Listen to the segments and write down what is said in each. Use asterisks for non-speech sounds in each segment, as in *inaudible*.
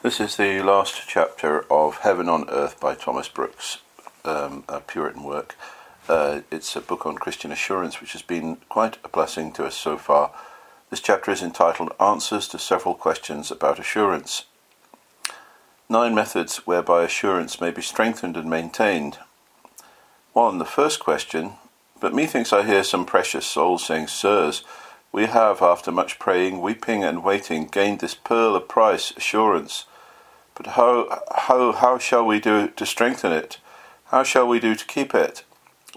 This is the last chapter of Heaven on Earth by Thomas Brooks, um, a Puritan work. Uh, it's a book on Christian assurance which has been quite a blessing to us so far. This chapter is entitled Answers to Several Questions About Assurance. Nine methods whereby assurance may be strengthened and maintained. 1. The first question But methinks I hear some precious souls saying, Sirs, we have, after much praying, weeping, and waiting, gained this pearl of price, assurance. But how, how, how shall we do to strengthen it? How shall we do to keep it?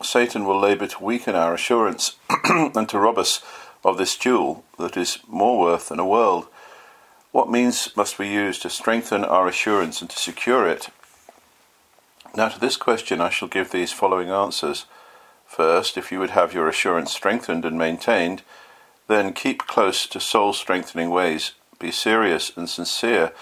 Satan will labour to weaken our assurance *clears throat* and to rob us of this jewel that is more worth than a world. What means must we use to strengthen our assurance and to secure it? Now, to this question, I shall give these following answers. First, if you would have your assurance strengthened and maintained, then keep close to soul strengthening ways. Be serious and sincere.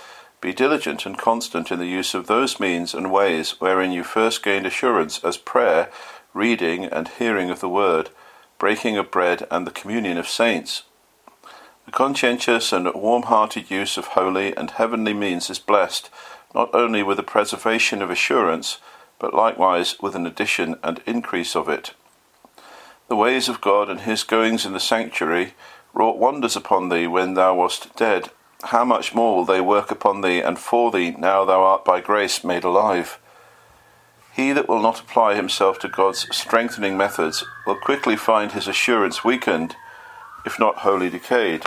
Be diligent and constant in the use of those means and ways wherein you first gained assurance as prayer, reading and hearing of the word, breaking of bread, and the communion of saints. The conscientious and warm hearted use of holy and heavenly means is blessed, not only with the preservation of assurance, but likewise with an addition and increase of it. The ways of God and his goings in the sanctuary wrought wonders upon thee when thou wast dead. How much more will they work upon thee and for thee now thou art by grace made alive? He that will not apply himself to God's strengthening methods will quickly find his assurance weakened, if not wholly decayed.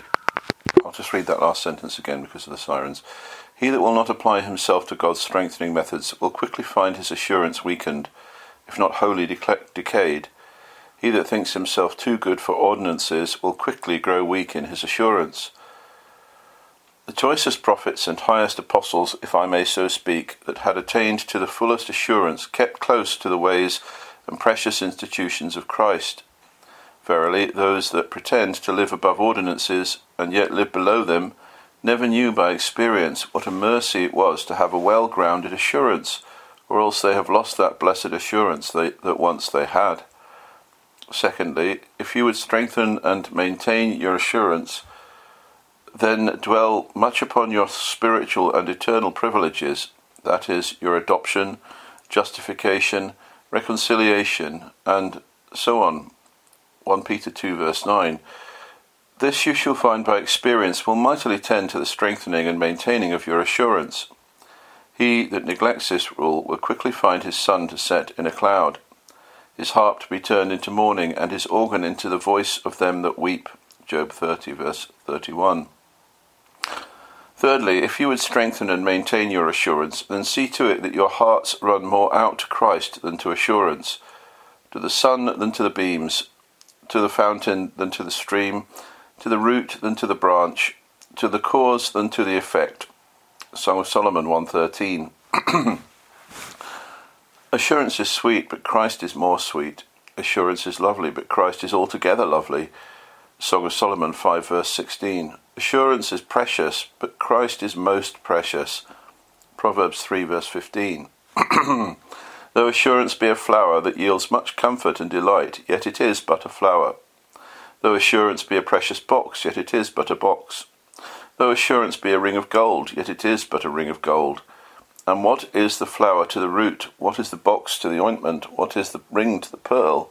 I'll just read that last sentence again because of the sirens. He that will not apply himself to God's strengthening methods will quickly find his assurance weakened, if not wholly decayed. He that thinks himself too good for ordinances will quickly grow weak in his assurance. The choicest prophets and highest apostles, if I may so speak, that had attained to the fullest assurance, kept close to the ways and precious institutions of Christ. Verily, those that pretend to live above ordinances, and yet live below them, never knew by experience what a mercy it was to have a well grounded assurance, or else they have lost that blessed assurance they, that once they had. Secondly, if you would strengthen and maintain your assurance, then dwell much upon your spiritual and eternal privileges, that is, your adoption, justification, reconciliation, and so on. 1 Peter 2, verse 9. This you shall find by experience will mightily tend to the strengthening and maintaining of your assurance. He that neglects this rule will quickly find his sun to set in a cloud his harp to be turned into mourning, and his organ into the voice of them that weep. Job 30, verse 31. Thirdly, if you would strengthen and maintain your assurance, then see to it that your hearts run more out to Christ than to assurance, to the sun than to the beams, to the fountain than to the stream, to the root than to the branch, to the cause than to the effect. Song of Solomon 113. *clears throat* Assurance is sweet, but Christ is more sweet. Assurance is lovely, but Christ is altogether lovely. Song of Solomon 5 verse 16. Assurance is precious, but Christ is most precious. Proverbs 3 verse 15. *clears throat* Though assurance be a flower that yields much comfort and delight, yet it is but a flower. Though assurance be a precious box, yet it is but a box. Though assurance be a ring of gold, yet it is but a ring of gold. And what is the flower to the root? What is the box to the ointment? What is the ring to the pearl?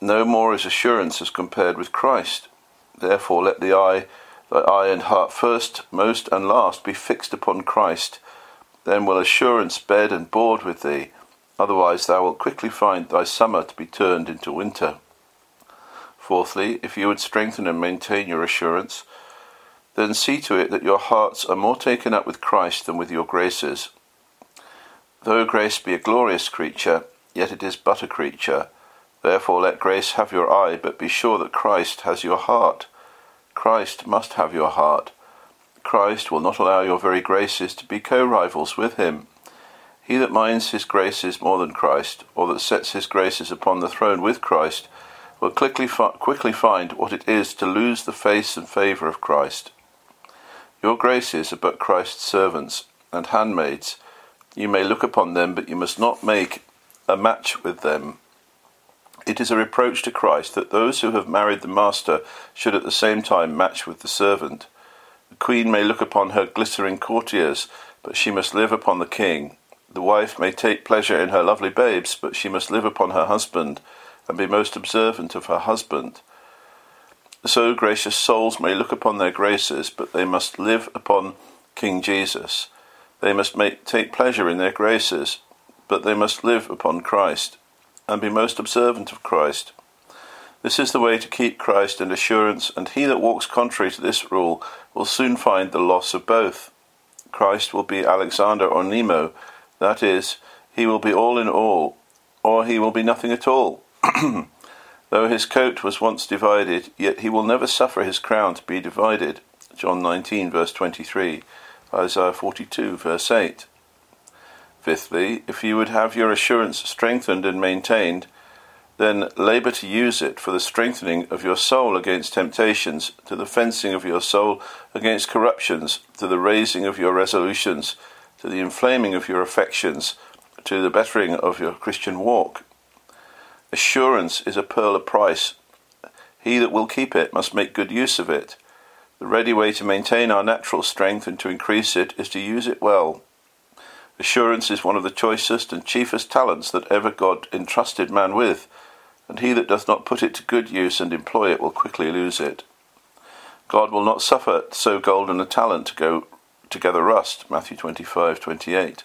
No more is assurance as compared with Christ. Therefore, let the eye, thy eye and heart first, most, and last be fixed upon Christ. Then will assurance bed and board with thee. Otherwise, thou wilt quickly find thy summer to be turned into winter. Fourthly, if you would strengthen and maintain your assurance, then see to it that your hearts are more taken up with Christ than with your graces. Though grace be a glorious creature, yet it is but a creature. Therefore let grace have your eye, but be sure that Christ has your heart. Christ must have your heart. Christ will not allow your very graces to be co rivals with him. He that minds his graces more than Christ, or that sets his graces upon the throne with Christ, will quickly, fi- quickly find what it is to lose the face and favour of Christ. Your graces are but Christ's servants and handmaids you may look upon them, but you must not make a match with them. It is a reproach to Christ that those who have married the master should at the same time match with the servant. The queen may look upon her glittering courtiers, but she must live upon the king. The wife may take pleasure in her lovely babes, but she must live upon her husband, and be most observant of her husband. So gracious souls may look upon their graces, but they must live upon King Jesus. They must make, take pleasure in their graces, but they must live upon Christ, and be most observant of Christ. This is the way to keep Christ and assurance, and he that walks contrary to this rule will soon find the loss of both. Christ will be Alexander or Nemo, that is, he will be all in all, or he will be nothing at all. *clears throat* Though his coat was once divided, yet he will never suffer his crown to be divided. John 19, verse 23, Isaiah 42, verse 8. Fifthly, if you would have your assurance strengthened and maintained, then labour to use it for the strengthening of your soul against temptations, to the fencing of your soul against corruptions, to the raising of your resolutions, to the inflaming of your affections, to the bettering of your Christian walk. Assurance is a pearl of price. He that will keep it must make good use of it. The ready way to maintain our natural strength and to increase it is to use it well. Assurance is one of the choicest and chiefest talents that ever God entrusted man with, and he that doth not put it to good use and employ it will quickly lose it. God will not suffer so golden a talent to go together rust. Matthew 25:28.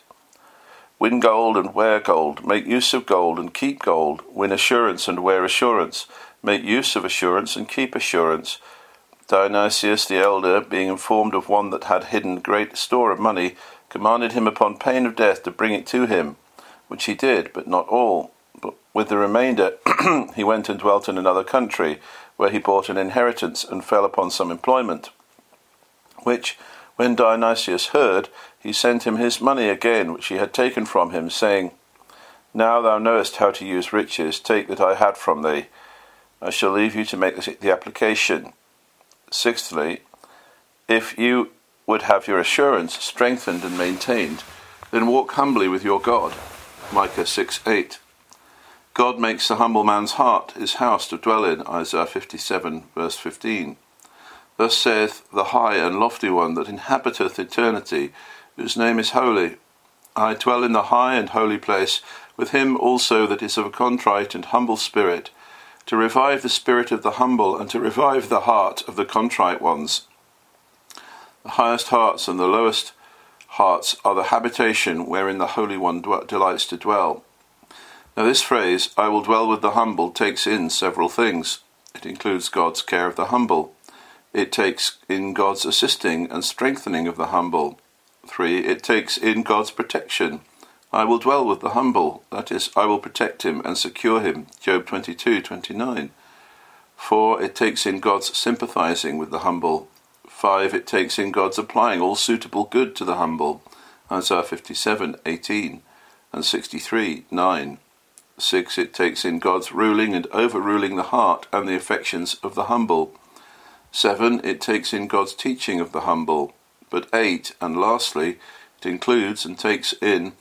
Win gold and wear gold. Make use of gold and keep gold. Win assurance and wear assurance. Make use of assurance and keep assurance. Dionysius the elder, being informed of one that had hidden great store of money, commanded him upon pain of death to bring it to him, which he did, but not all. But with the remainder *clears throat* he went and dwelt in another country, where he bought an inheritance and fell upon some employment, which, when Dionysius heard, he sent him his money again, which he had taken from him, saying, Now thou knowest how to use riches, take that I had from thee. I shall leave you to make the application. Sixthly, if you would have your assurance strengthened and maintained, then walk humbly with your God. Micah 6 8. God makes the humble man's heart his house to dwell in. Isaiah 57, verse 15. Thus saith the high and lofty one that inhabiteth eternity, whose name is holy. I dwell in the high and holy place, with him also that is of a contrite and humble spirit, to revive the spirit of the humble, and to revive the heart of the contrite ones. The highest hearts and the lowest hearts are the habitation wherein the Holy One delights to dwell. Now, this phrase, I will dwell with the humble, takes in several things. It includes God's care of the humble. It takes in God's assisting and strengthening of the humble. 3. It takes in God's protection. I will dwell with the humble, that is, I will protect him and secure him. Job 22 29. 4. It takes in God's sympathizing with the humble. 5. It takes in God's applying all suitable good to the humble. Isaiah 57 18 and 63 9. 6. It takes in God's ruling and overruling the heart and the affections of the humble. 7. It takes in God's teaching of the humble. But 8. And lastly, it includes and takes in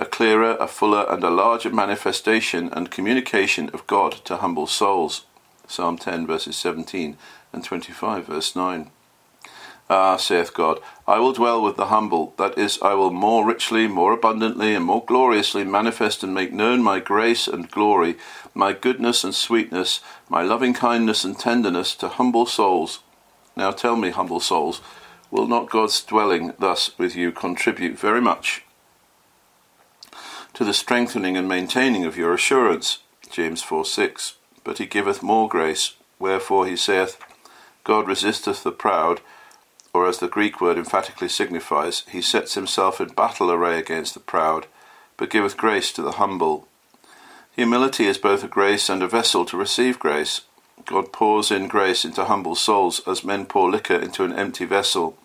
a clearer, a fuller, and a larger manifestation and communication of God to humble souls. Psalm 10, verses 17 and 25, verse 9. Ah, saith God, I will dwell with the humble, that is, I will more richly, more abundantly, and more gloriously manifest and make known my grace and glory, my goodness and sweetness, my loving kindness and tenderness to humble souls. Now tell me, humble souls, will not God's dwelling thus with you contribute very much to the strengthening and maintaining of your assurance? James 4 6. But he giveth more grace, wherefore he saith, God resisteth the proud or as the Greek word emphatically signifies, he sets himself in battle array against the proud, but giveth grace to the humble. Humility is both a grace and a vessel to receive grace. God pours in grace into humble souls as men pour liquor into an empty vessel.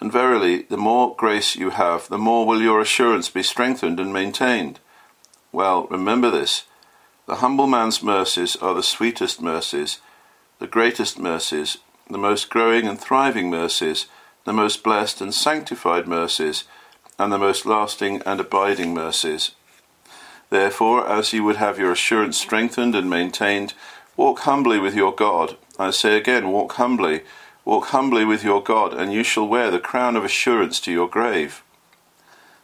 And verily, the more grace you have, the more will your assurance be strengthened and maintained. Well, remember this. The humble man's mercies are the sweetest mercies, the greatest mercies, the most growing and thriving mercies, the most blessed and sanctified mercies, and the most lasting and abiding mercies. Therefore, as you would have your assurance strengthened and maintained, walk humbly with your God. I say again, walk humbly. Walk humbly with your God, and you shall wear the crown of assurance to your grave.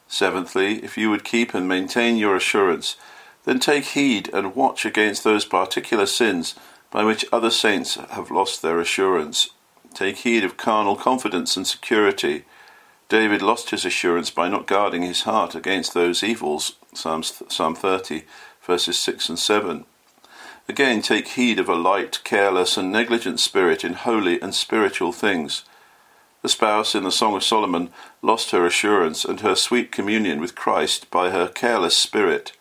Seventhly, if you would keep and maintain your assurance, then take heed and watch against those particular sins by which other saints have lost their assurance. Take heed of carnal confidence and security. David lost his assurance by not guarding his heart against those evils. Psalms, Psalm 30, verses 6 and 7. Again, take heed of a light, careless, and negligent spirit in holy and spiritual things. The spouse in the Song of Solomon lost her assurance and her sweet communion with Christ by her careless spirit.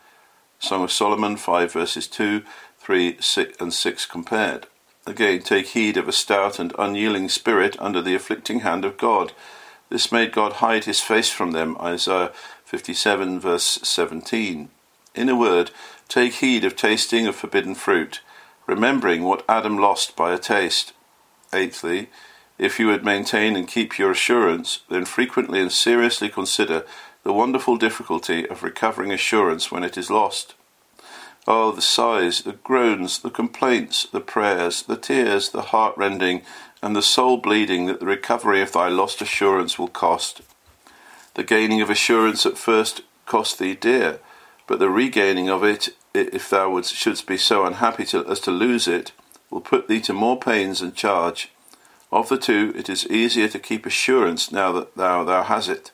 Song of Solomon 5 verses 2, 3 6, and 6 compared. Again, take heed of a stout and unyielding spirit under the afflicting hand of God. This made God hide his face from them. Isaiah 57 verse 17. In a word, take heed of tasting of forbidden fruit, remembering what Adam lost by a taste. Eighthly, if you would maintain and keep your assurance, then frequently and seriously consider the wonderful difficulty of recovering assurance when it is lost. Oh, the sighs, the groans, the complaints, the prayers, the tears, the heart-rending, and the soul bleeding that the recovery of thy lost assurance will cost. The gaining of assurance at first cost thee dear, but the regaining of it, if thou wouldst, shouldst be so unhappy to, as to lose it, will put thee to more pains and charge. Of the two, it is easier to keep assurance now that thou, thou hast it,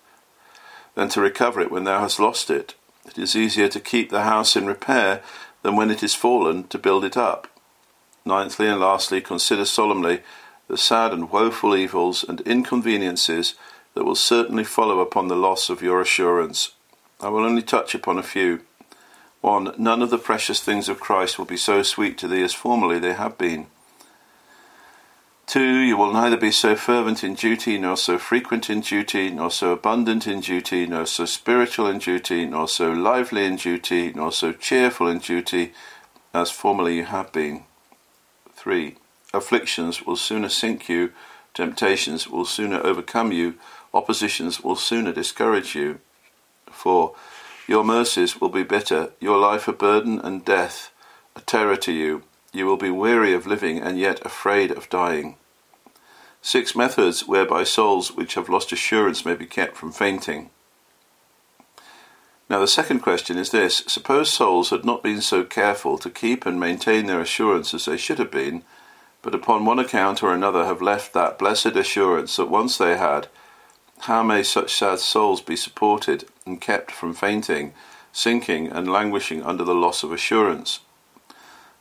than to recover it when thou hast lost it. It is easier to keep the house in repair than when it is fallen to build it up. Ninthly and lastly, consider solemnly the sad and woeful evils and inconveniences that will certainly follow upon the loss of your assurance. I will only touch upon a few. One, none of the precious things of Christ will be so sweet to thee as formerly they have been. Two, you will neither be so fervent in duty, nor so frequent in duty, nor so abundant in duty, nor so spiritual in duty, nor so lively in duty, nor so cheerful in duty as formerly you have been. Three, afflictions will sooner sink you, temptations will sooner overcome you, oppositions will sooner discourage you. Four, your mercies will be bitter, your life a burden and death, a terror to you. You will be weary of living and yet afraid of dying. Six methods whereby souls which have lost assurance may be kept from fainting. Now, the second question is this Suppose souls had not been so careful to keep and maintain their assurance as they should have been, but upon one account or another have left that blessed assurance that once they had, how may such sad souls be supported and kept from fainting, sinking, and languishing under the loss of assurance?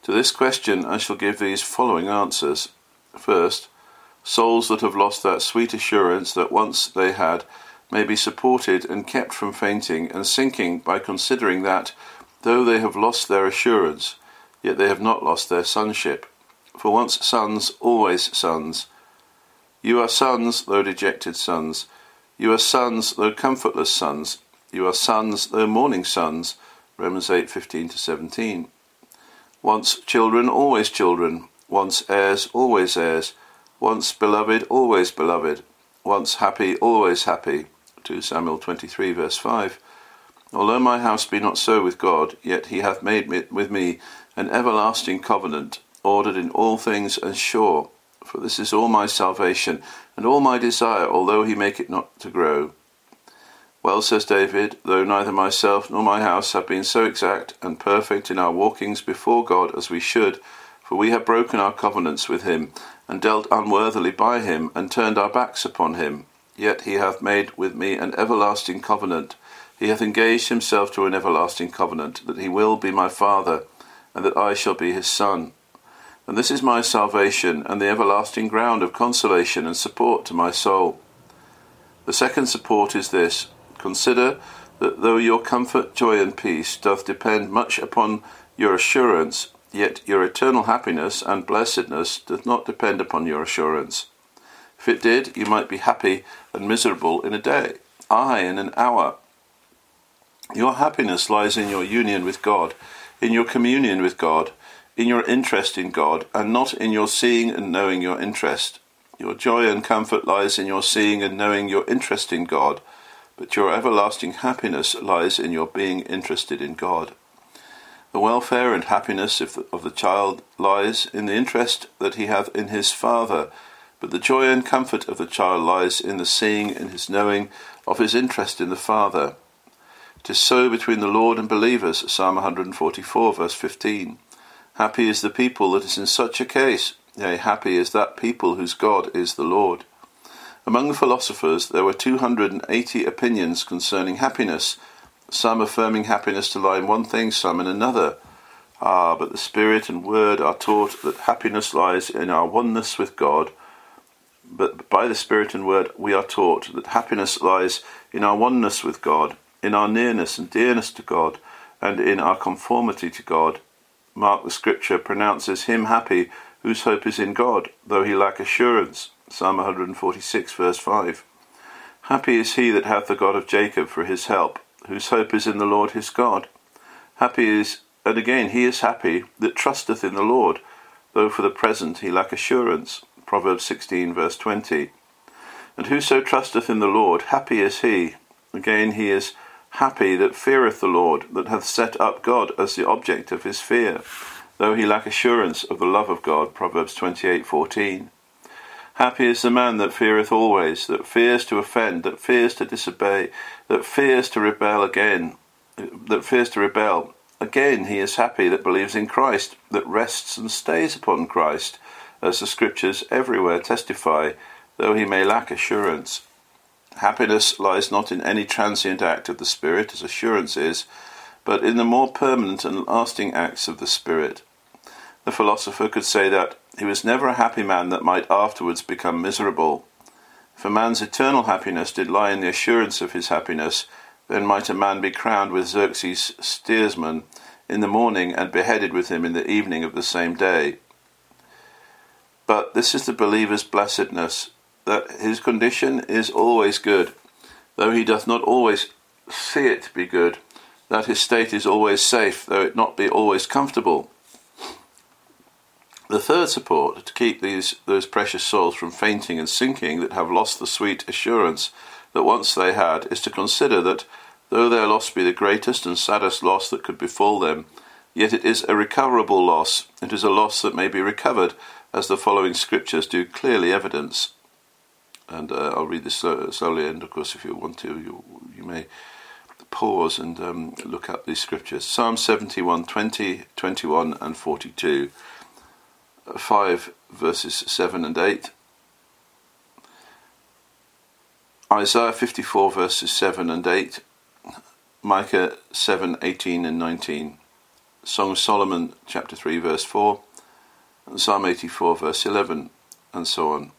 To this question I shall give these following answers. First, souls that have lost that sweet assurance that once they had may be supported and kept from fainting and sinking by considering that, though they have lost their assurance, yet they have not lost their sonship. For once sons, always sons. You are sons, though dejected sons. You are sons, though comfortless sons. You are sons, though mourning sons. Romans 8 15 to 17. Once children, always children. Once heirs, always heirs. Once beloved, always beloved. Once happy, always happy. 2 Samuel 23, verse 5. Although my house be not so with God, yet he hath made with me an everlasting covenant, ordered in all things and sure. For this is all my salvation, and all my desire, although he make it not to grow. Well, says David, though neither myself nor my house have been so exact and perfect in our walkings before God as we should, for we have broken our covenants with him, and dealt unworthily by him, and turned our backs upon him. Yet he hath made with me an everlasting covenant. He hath engaged himself to an everlasting covenant, that he will be my father, and that I shall be his son. And this is my salvation, and the everlasting ground of consolation and support to my soul. The second support is this Consider that though your comfort, joy, and peace doth depend much upon your assurance, Yet your eternal happiness and blessedness doth not depend upon your assurance. If it did, you might be happy and miserable in a day, ay, in an hour. Your happiness lies in your union with God, in your communion with God, in your interest in God, and not in your seeing and knowing your interest. Your joy and comfort lies in your seeing and knowing your interest in God, but your everlasting happiness lies in your being interested in God. The welfare and happiness of the, of the child lies in the interest that he hath in his father, But the joy and comfort of the child lies in the seeing and his knowing of his interest in the Father. It is so between the Lord and believers, Psalm 144, verse 15. Happy is the people that is in such a case. Yea, happy is that people whose God is the Lord. Among the philosophers, there were 280 opinions concerning happiness, some affirming happiness to lie in one thing, some in another. Ah, but the Spirit and Word are taught that happiness lies in our oneness with God. But by the Spirit and Word, we are taught that happiness lies in our oneness with God, in our nearness and dearness to God, and in our conformity to God. Mark the Scripture pronounces him happy whose hope is in God, though he lack assurance. Psalm 146, verse 5. Happy is he that hath the God of Jacob for his help, whose hope is in the Lord his God. Happy is, and again, he is happy that trusteth in the Lord, though for the present he lack assurance. Proverbs 16, verse 20. And whoso trusteth in the Lord, happy is he. Again, he is happy that feareth the Lord, that hath set up God as the object of his fear, though he lack assurance of the love of God. Proverbs 28, 14. Happy is the man that feareth always, that fears to offend, that fears to disobey, that fears to rebel again, that fears to rebel. Again, he is happy that believes in Christ, that rests and stays upon Christ, as the Scriptures everywhere testify, though he may lack assurance. Happiness lies not in any transient act of the Spirit, as assurance is, but in the more permanent and lasting acts of the Spirit. The philosopher could say that he was never a happy man that might afterwards become miserable. If a man's eternal happiness did lie in the assurance of his happiness, then might a man be crowned with Xerxes' steersman in the morning and beheaded with him in the evening of the same day. But this is the believer's blessedness, that his condition is always good, though he doth not always see it be good, that his state is always safe, though it not be always comfortable the third support to keep these those precious souls from fainting and sinking that have lost the sweet assurance that once they had is to consider that though their loss be the greatest and saddest loss that could befall them, yet it is a recoverable loss. It is a loss that may be recovered, as the following scriptures do clearly evidence. And uh, I'll read this slowly, and of course, if you want to, you, you may pause and um, look up these scriptures. Psalm 71, 20, 21, and 42. 5 verses 7 and 8. Isaiah 54 verses 7 and 8. Micah 7, 18 and 19. Song of Solomon chapter 3 verse 4. And Psalm 84 verse 11 and so on.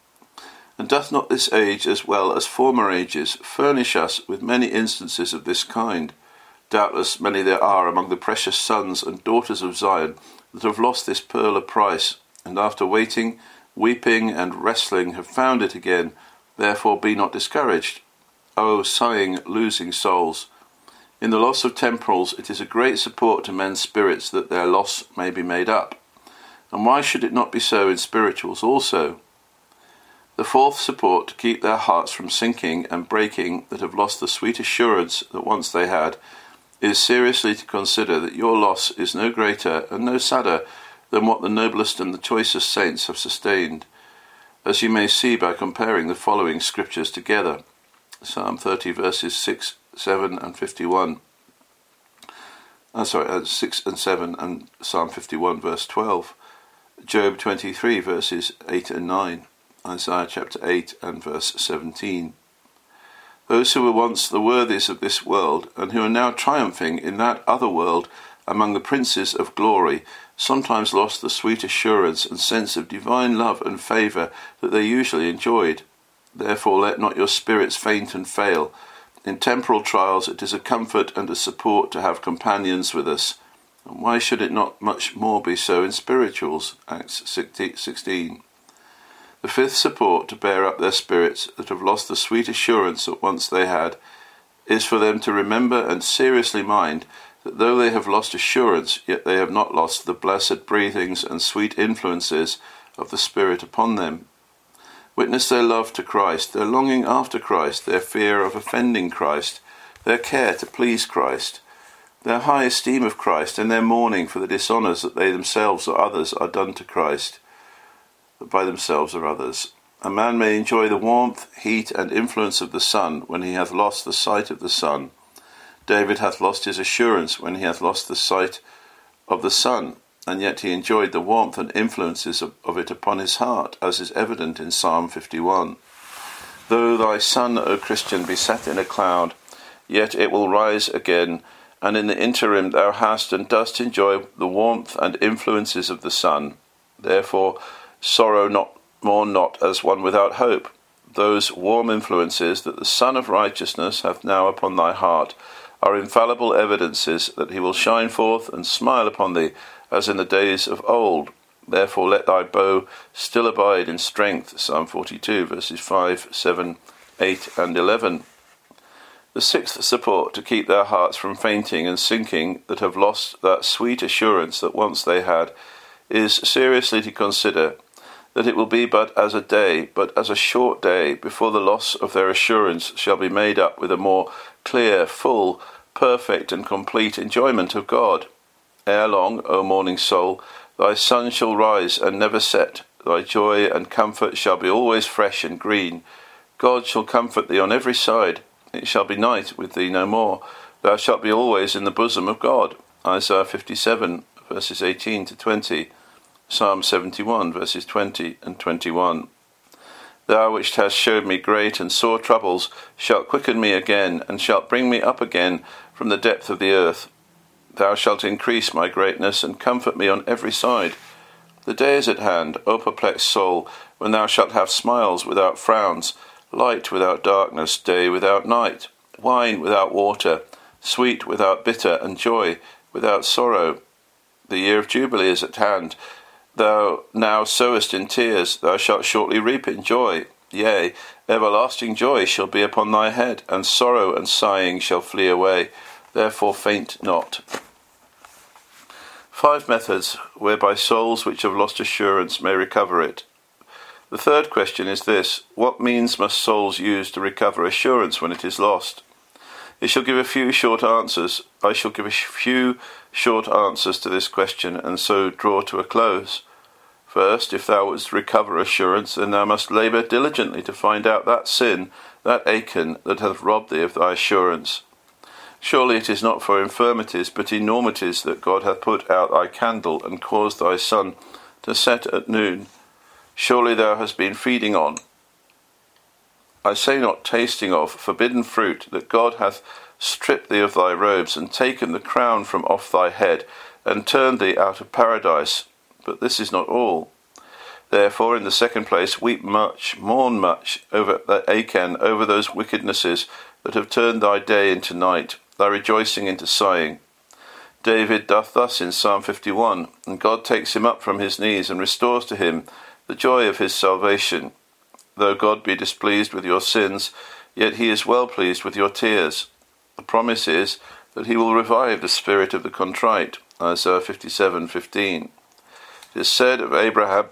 And doth not this age as well as former ages furnish us with many instances of this kind? Doubtless many there are among the precious sons and daughters of Zion that have lost this pearl of price and after waiting, weeping, and wrestling, have found it again. Therefore be not discouraged. O sighing, losing souls! In the loss of temporals, it is a great support to men's spirits that their loss may be made up. And why should it not be so in spirituals also? The fourth support to keep their hearts from sinking and breaking that have lost the sweet assurance that once they had is seriously to consider that your loss is no greater and no sadder than what the noblest and the choicest saints have sustained, as you may see by comparing the following scriptures together Psalm 30, verses 6, 7, and 51. Uh, sorry, uh, 6 and 7, and Psalm 51, verse 12. Job 23, verses 8 and 9. Isaiah chapter 8 and verse 17. Those who were once the worthies of this world, and who are now triumphing in that other world among the princes of glory, sometimes lost the sweet assurance and sense of divine love and favour that they usually enjoyed. Therefore, let not your spirits faint and fail. In temporal trials, it is a comfort and a support to have companions with us. And why should it not much more be so in spirituals? Acts 16. The fifth support to bear up their spirits that have lost the sweet assurance that once they had is for them to remember and seriously mind that though they have lost assurance, yet they have not lost the blessed breathings and sweet influences of the Spirit upon them. Witness their love to Christ, their longing after Christ, their fear of offending Christ, their care to please Christ, their high esteem of Christ, and their mourning for the dishonours that they themselves or others are done to Christ by themselves or others. A man may enjoy the warmth, heat, and influence of the sun when he hath lost the sight of the sun. David hath lost his assurance when he hath lost the sight of the sun, and yet he enjoyed the warmth and influences of, of it upon his heart, as is evident in Psalm 51. Though thy sun, O Christian, be set in a cloud, yet it will rise again, and in the interim thou hast and dost enjoy the warmth and influences of the sun. Therefore, sorrow not, mourn not as one without hope. Those warm influences that the Sun of Righteousness hath now upon thy heart are infallible evidences that he will shine forth and smile upon thee as in the days of old. Therefore, let thy bow still abide in strength. Psalm 42, verses 5, 7, 8, and 11. The sixth support to keep their hearts from fainting and sinking that have lost that sweet assurance that once they had is seriously to consider that it will be but as a day, but as a short day, before the loss of their assurance shall be made up with a more clear, full, perfect, and complete enjoyment of God. Ere long, O mourning soul, thy sun shall rise and never set, thy joy and comfort shall be always fresh and green. God shall comfort thee on every side. It shall be night with thee no more. Thou shalt be always in the bosom of God. Isaiah 57, verses 18 to 20. Psalm 71, verses 20 and 21. Thou which hast showed me great and sore troubles shalt quicken me again, and shalt bring me up again from the depth of the earth. Thou shalt increase my greatness, and comfort me on every side. The day is at hand, O perplexed soul, when thou shalt have smiles without frowns, light without darkness, day without night, wine without water, sweet without bitter, and joy without sorrow. The year of Jubilee is at hand Thou now sowest in tears, thou shalt shortly reap in joy. Yea, everlasting joy shall be upon thy head, and sorrow and sighing shall flee away. Therefore faint not. Five methods whereby souls which have lost assurance may recover it. The third question is this What means must souls use to recover assurance when it is lost? It shall give a few short answers. I shall give a few short answers to this question, and so draw to a close. First, if thou wouldst recover assurance, then thou must labour diligently to find out that sin, that Achan, that hath robbed thee of thy assurance. Surely it is not for infirmities, but enormities that God hath put out thy candle, and caused thy sun to set at noon. Surely thou hast been feeding on, I say not tasting of, forbidden fruit, that God hath stripped thee of thy robes, and taken the crown from off thy head, and turned thee out of paradise but this is not all. Therefore, in the second place, weep much, mourn much over Achan, over those wickednesses that have turned thy day into night, thy rejoicing into sighing. David doth thus in Psalm 51, and God takes him up from his knees and restores to him the joy of his salvation. Though God be displeased with your sins, yet he is well pleased with your tears. The promise is that he will revive the spirit of the contrite. Isaiah 57:15. It is said of Abraham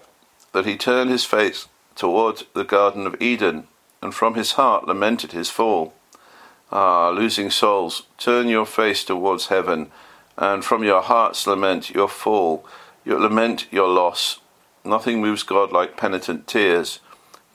that he turned his face toward the Garden of Eden, and from his heart lamented his fall. Ah, losing souls, turn your face towards heaven, and from your hearts lament your fall, your lament your loss. Nothing moves God like penitent tears.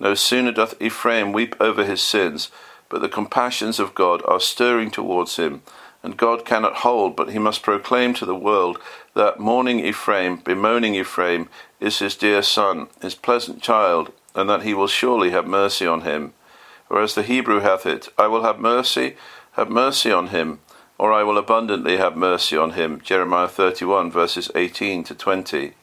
No sooner doth Ephraim weep over his sins, but the compassions of God are stirring towards him, and God cannot hold, but he must proclaim to the world that mourning Ephraim, bemoaning Ephraim, is his dear son, his pleasant child, and that he will surely have mercy on him. Whereas the Hebrew hath it, I will have mercy, have mercy on him, or I will abundantly have mercy on him. Jeremiah 31, verses 18 to 20.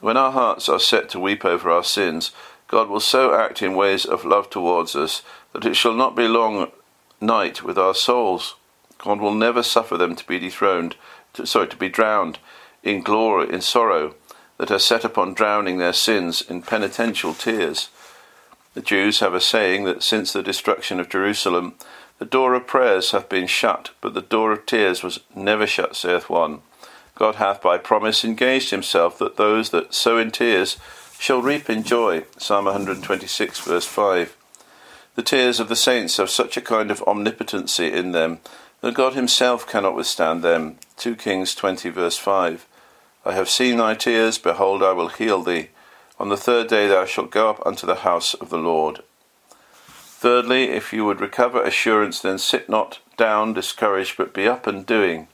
When our hearts are set to weep over our sins, God will so act in ways of love towards us that it shall not be long night with our souls. God will never suffer them to be dethroned, to, sorry, to be drowned in glory, in sorrow, that are set upon drowning their sins in penitential tears. The Jews have a saying that since the destruction of Jerusalem, the door of prayers hath been shut, but the door of tears was never shut, saith one. God hath by promise engaged himself that those that sow in tears shall reap in joy. Psalm 126, verse 5. The tears of the saints have such a kind of omnipotency in them that God himself cannot withstand them. 2 Kings 20, verse 5. I have seen thy tears, behold, I will heal thee. On the third day thou shalt go up unto the house of the Lord. Thirdly, if you would recover assurance, then sit not down discouraged, but be up and doing.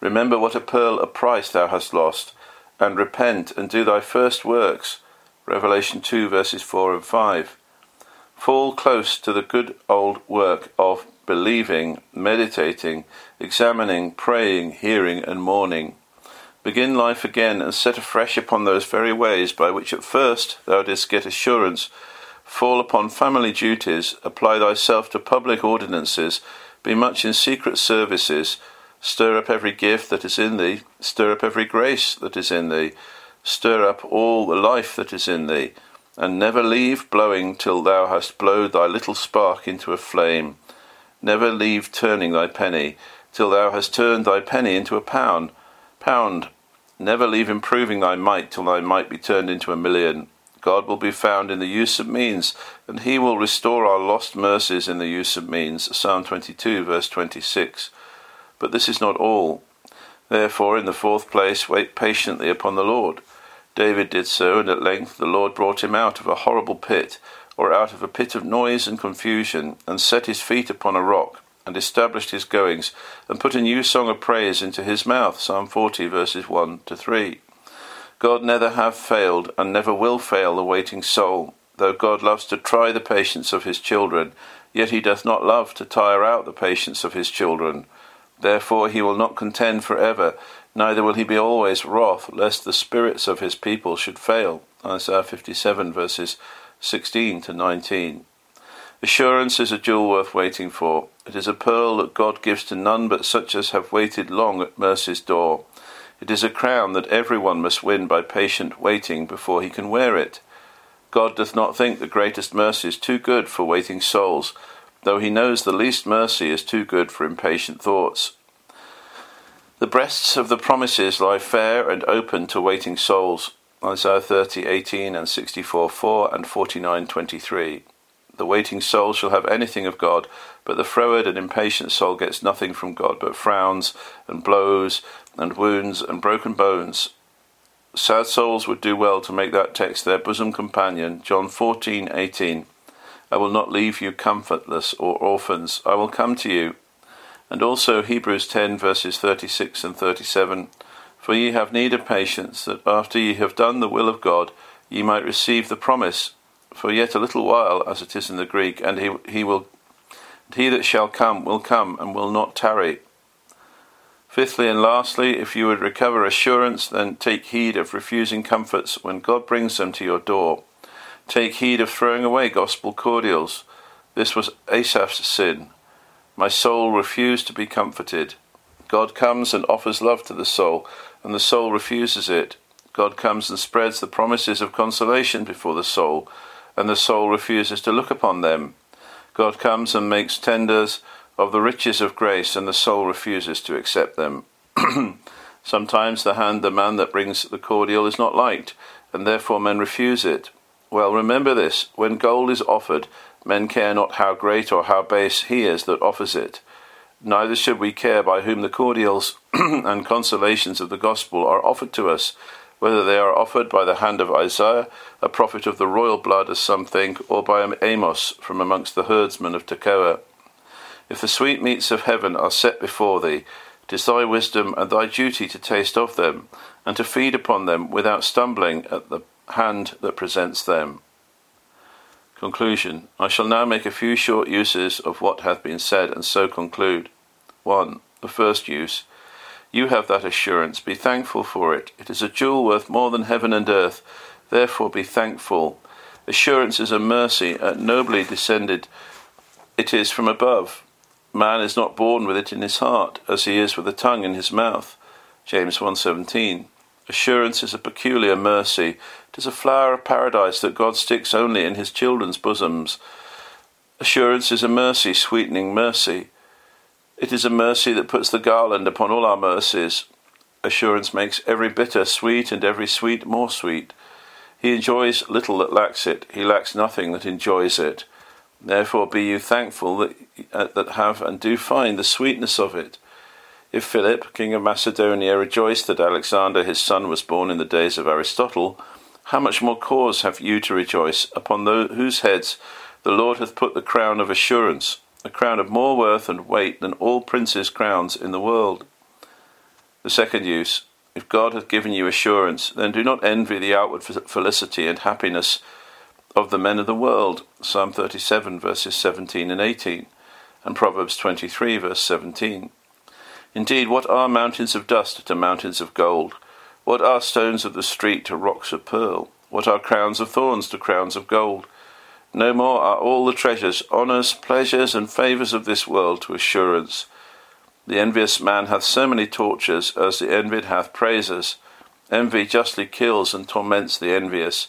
Remember what a pearl of price thou hast lost, and repent and do thy first works. Revelation 2 verses 4 and 5. Fall close to the good old work of believing, meditating, examining, praying, hearing, and mourning. Begin life again and set afresh upon those very ways by which at first thou didst get assurance. Fall upon family duties, apply thyself to public ordinances, be much in secret services, stir up every gift that is in thee, stir up every grace that is in thee, stir up all the life that is in thee and never leave blowing till thou hast blowed thy little spark into a flame. Never leave turning thy penny till thou hast turned thy penny into a pound. Pound. Never leave improving thy might till thy might be turned into a million. God will be found in the use of means, and he will restore our lost mercies in the use of means. Psalm 22, verse 26. But this is not all. Therefore, in the fourth place, wait patiently upon the Lord. David did so, and at length the Lord brought him out of a horrible pit, or out of a pit of noise and confusion, and set his feet upon a rock, and established his goings, and put a new song of praise into his mouth. Psalm 40, verses 1 to 3. God never have failed, and never will fail the waiting soul. Though God loves to try the patience of his children, yet he doth not love to tire out the patience of his children. Therefore he will not contend for ever, neither will he be always wroth, lest the spirits of his people should fail. Isaiah 57, verses 16 to 19. Assurance is a jewel worth waiting for. It is a pearl that God gives to none but such as have waited long at mercy's door. It is a crown that every one must win by patient waiting before he can wear it. God doth not think the greatest mercy is too good for waiting souls, though he knows the least mercy is too good for impatient thoughts. The breasts of the promises lie fair and open to waiting souls. Isaiah uh, 30:18 and 64:4 and 49:23. The waiting soul shall have anything of God, but the froward and impatient soul gets nothing from God but frowns and blows and wounds and broken bones. Sad souls would do well to make that text their bosom companion. John 14:18. I will not leave you comfortless or orphans. I will come to you and also Hebrews 10 verses 36 and 37 For ye have need of patience, that after ye have done the will of God, ye might receive the promise. For yet a little while, as it is in the Greek, and he, he will he that shall come will come and will not tarry. Fifthly and lastly, if you would recover assurance, then take heed of refusing comforts when God brings them to your door. Take heed of throwing away gospel cordials. This was Asaph's sin. My soul refused to be comforted. God comes and offers love to the soul, and the soul refuses it. God comes and spreads the promises of consolation before the soul, and the soul refuses to look upon them. God comes and makes tenders of the riches of grace, and the soul refuses to accept them. *clears throat* Sometimes the hand, the man that brings the cordial, is not liked, and therefore men refuse it. Well, remember this when gold is offered, Men care not how great or how base he is that offers it. Neither should we care by whom the cordials *clears throat* and consolations of the gospel are offered to us, whether they are offered by the hand of Isaiah, a prophet of the royal blood, as some think, or by Amos from amongst the herdsmen of Tekoa. If the sweetmeats of heaven are set before thee, it is thy wisdom and thy duty to taste of them, and to feed upon them without stumbling at the hand that presents them. Conclusion I shall now make a few short uses of what hath been said, and so conclude. 1. The first use. You have that assurance. Be thankful for it. It is a jewel worth more than heaven and earth. Therefore be thankful. Assurance is a mercy, nobly descended. It is from above. Man is not born with it in his heart, as he is with a tongue in his mouth. James 1:17. Assurance is a peculiar mercy. It is a flower of paradise that God sticks only in his children's bosoms. Assurance is a mercy sweetening mercy. It is a mercy that puts the garland upon all our mercies. Assurance makes every bitter sweet and every sweet more sweet. He enjoys little that lacks it. He lacks nothing that enjoys it. Therefore be you thankful that, uh, that have and do find the sweetness of it. If Philip, king of Macedonia, rejoiced that Alexander his son was born in the days of Aristotle, how much more cause have you to rejoice, upon those, whose heads the Lord hath put the crown of assurance, a crown of more worth and weight than all princes' crowns in the world? The second use, if God hath given you assurance, then do not envy the outward felicity and happiness of the men of the world. Psalm 37, verses 17 and 18, and Proverbs 23, verse 17. Indeed, what are mountains of dust to mountains of gold? What are stones of the street to rocks of pearl? What are crowns of thorns to crowns of gold? No more are all the treasures, honours, pleasures, and favours of this world to assurance. The envious man hath so many tortures as the envied hath praises. Envy justly kills and torments the envious.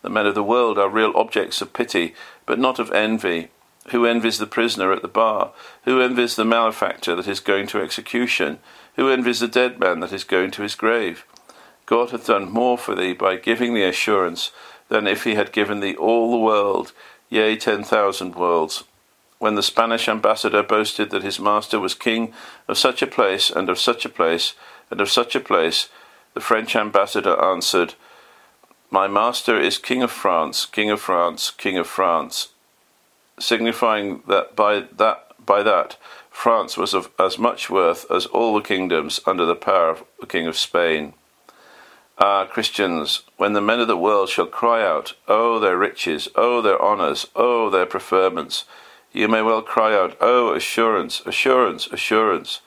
The men of the world are real objects of pity, but not of envy. Who envies the prisoner at the bar? Who envies the malefactor that is going to execution? Who envies the dead man that is going to his grave? God hath done more for thee by giving thee assurance than if he had given thee all the world, yea, ten thousand worlds when the Spanish ambassador boasted that his master was king of such a place and of such a place and of such a place, the French ambassador answered, My master is king of France, king of France, king of France, signifying that by that by that France was of as much worth as all the kingdoms under the power of the king of Spain. Ah, Christians, when the men of the world shall cry out, Oh, their riches, oh, their honours, oh, their preferments, you may well cry out, Oh, assurance, assurance, assurance.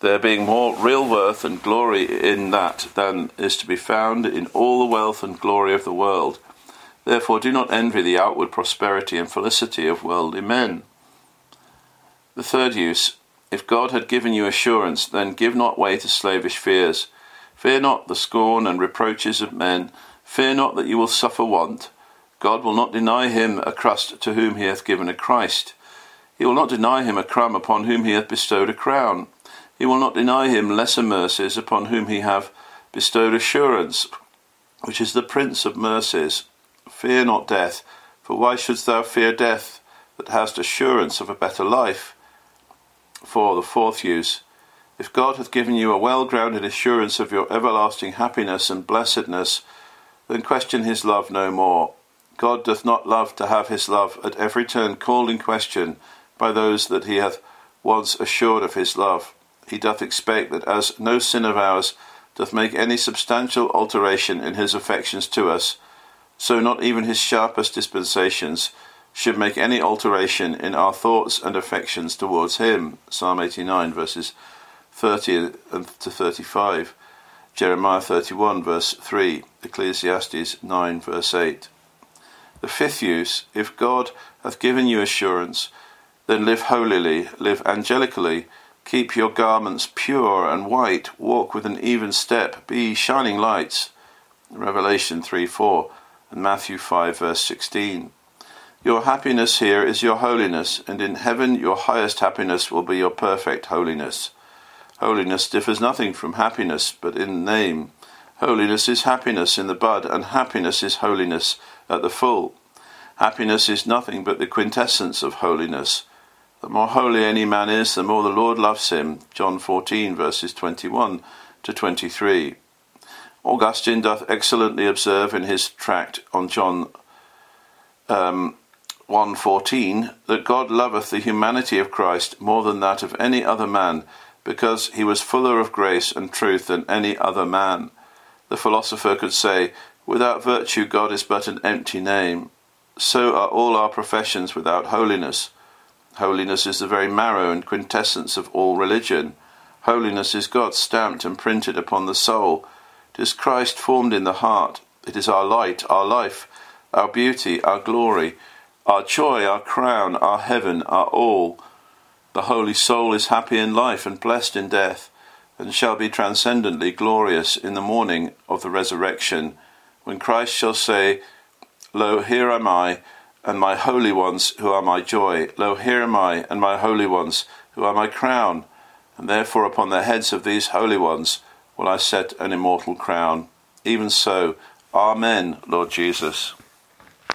There being more real worth and glory in that than is to be found in all the wealth and glory of the world. Therefore, do not envy the outward prosperity and felicity of worldly men. The third use If God had given you assurance, then give not way to slavish fears. Fear not the scorn and reproaches of men. Fear not that you will suffer want. God will not deny him a crust to whom he hath given a Christ. He will not deny him a crumb upon whom he hath bestowed a crown. He will not deny him lesser mercies upon whom he hath bestowed assurance, which is the Prince of mercies. Fear not death, for why shouldst thou fear death that hast assurance of a better life? For the fourth use, if God hath given you a well grounded assurance of your everlasting happiness and blessedness, then question his love no more. God doth not love to have his love at every turn called in question by those that he hath once assured of his love. He doth expect that as no sin of ours doth make any substantial alteration in his affections to us, so not even his sharpest dispensations should make any alteration in our thoughts and affections towards him. Psalm 89, verses 30 to 35, Jeremiah 31, verse 3, Ecclesiastes 9, verse 8. The fifth use, if God hath given you assurance, then live holily, live angelically, keep your garments pure and white, walk with an even step, be shining lights. Revelation 3 4 and Matthew 5 verse 16. Your happiness here is your holiness, and in heaven your highest happiness will be your perfect holiness. Holiness differs nothing from happiness, but in name. Holiness is happiness in the bud, and happiness is holiness at the full. Happiness is nothing but the quintessence of holiness. The more holy any man is, the more the Lord loves him. John 14, verses 21 to 23. Augustine doth excellently observe in his tract on John um, 1.14 that God loveth the humanity of Christ more than that of any other man, because he was fuller of grace and truth than any other man. The philosopher could say, Without virtue, God is but an empty name. So are all our professions without holiness. Holiness is the very marrow and quintessence of all religion. Holiness is God stamped and printed upon the soul. It is Christ formed in the heart. It is our light, our life, our beauty, our glory, our joy, our crown, our heaven, our all. The holy soul is happy in life and blessed in death, and shall be transcendently glorious in the morning of the resurrection when Christ shall say, Lo, here am I, and my holy ones who are my joy. Lo, here am I, and my holy ones who are my crown. And therefore upon the heads of these holy ones will I set an immortal crown. Even so, Amen, Lord Jesus.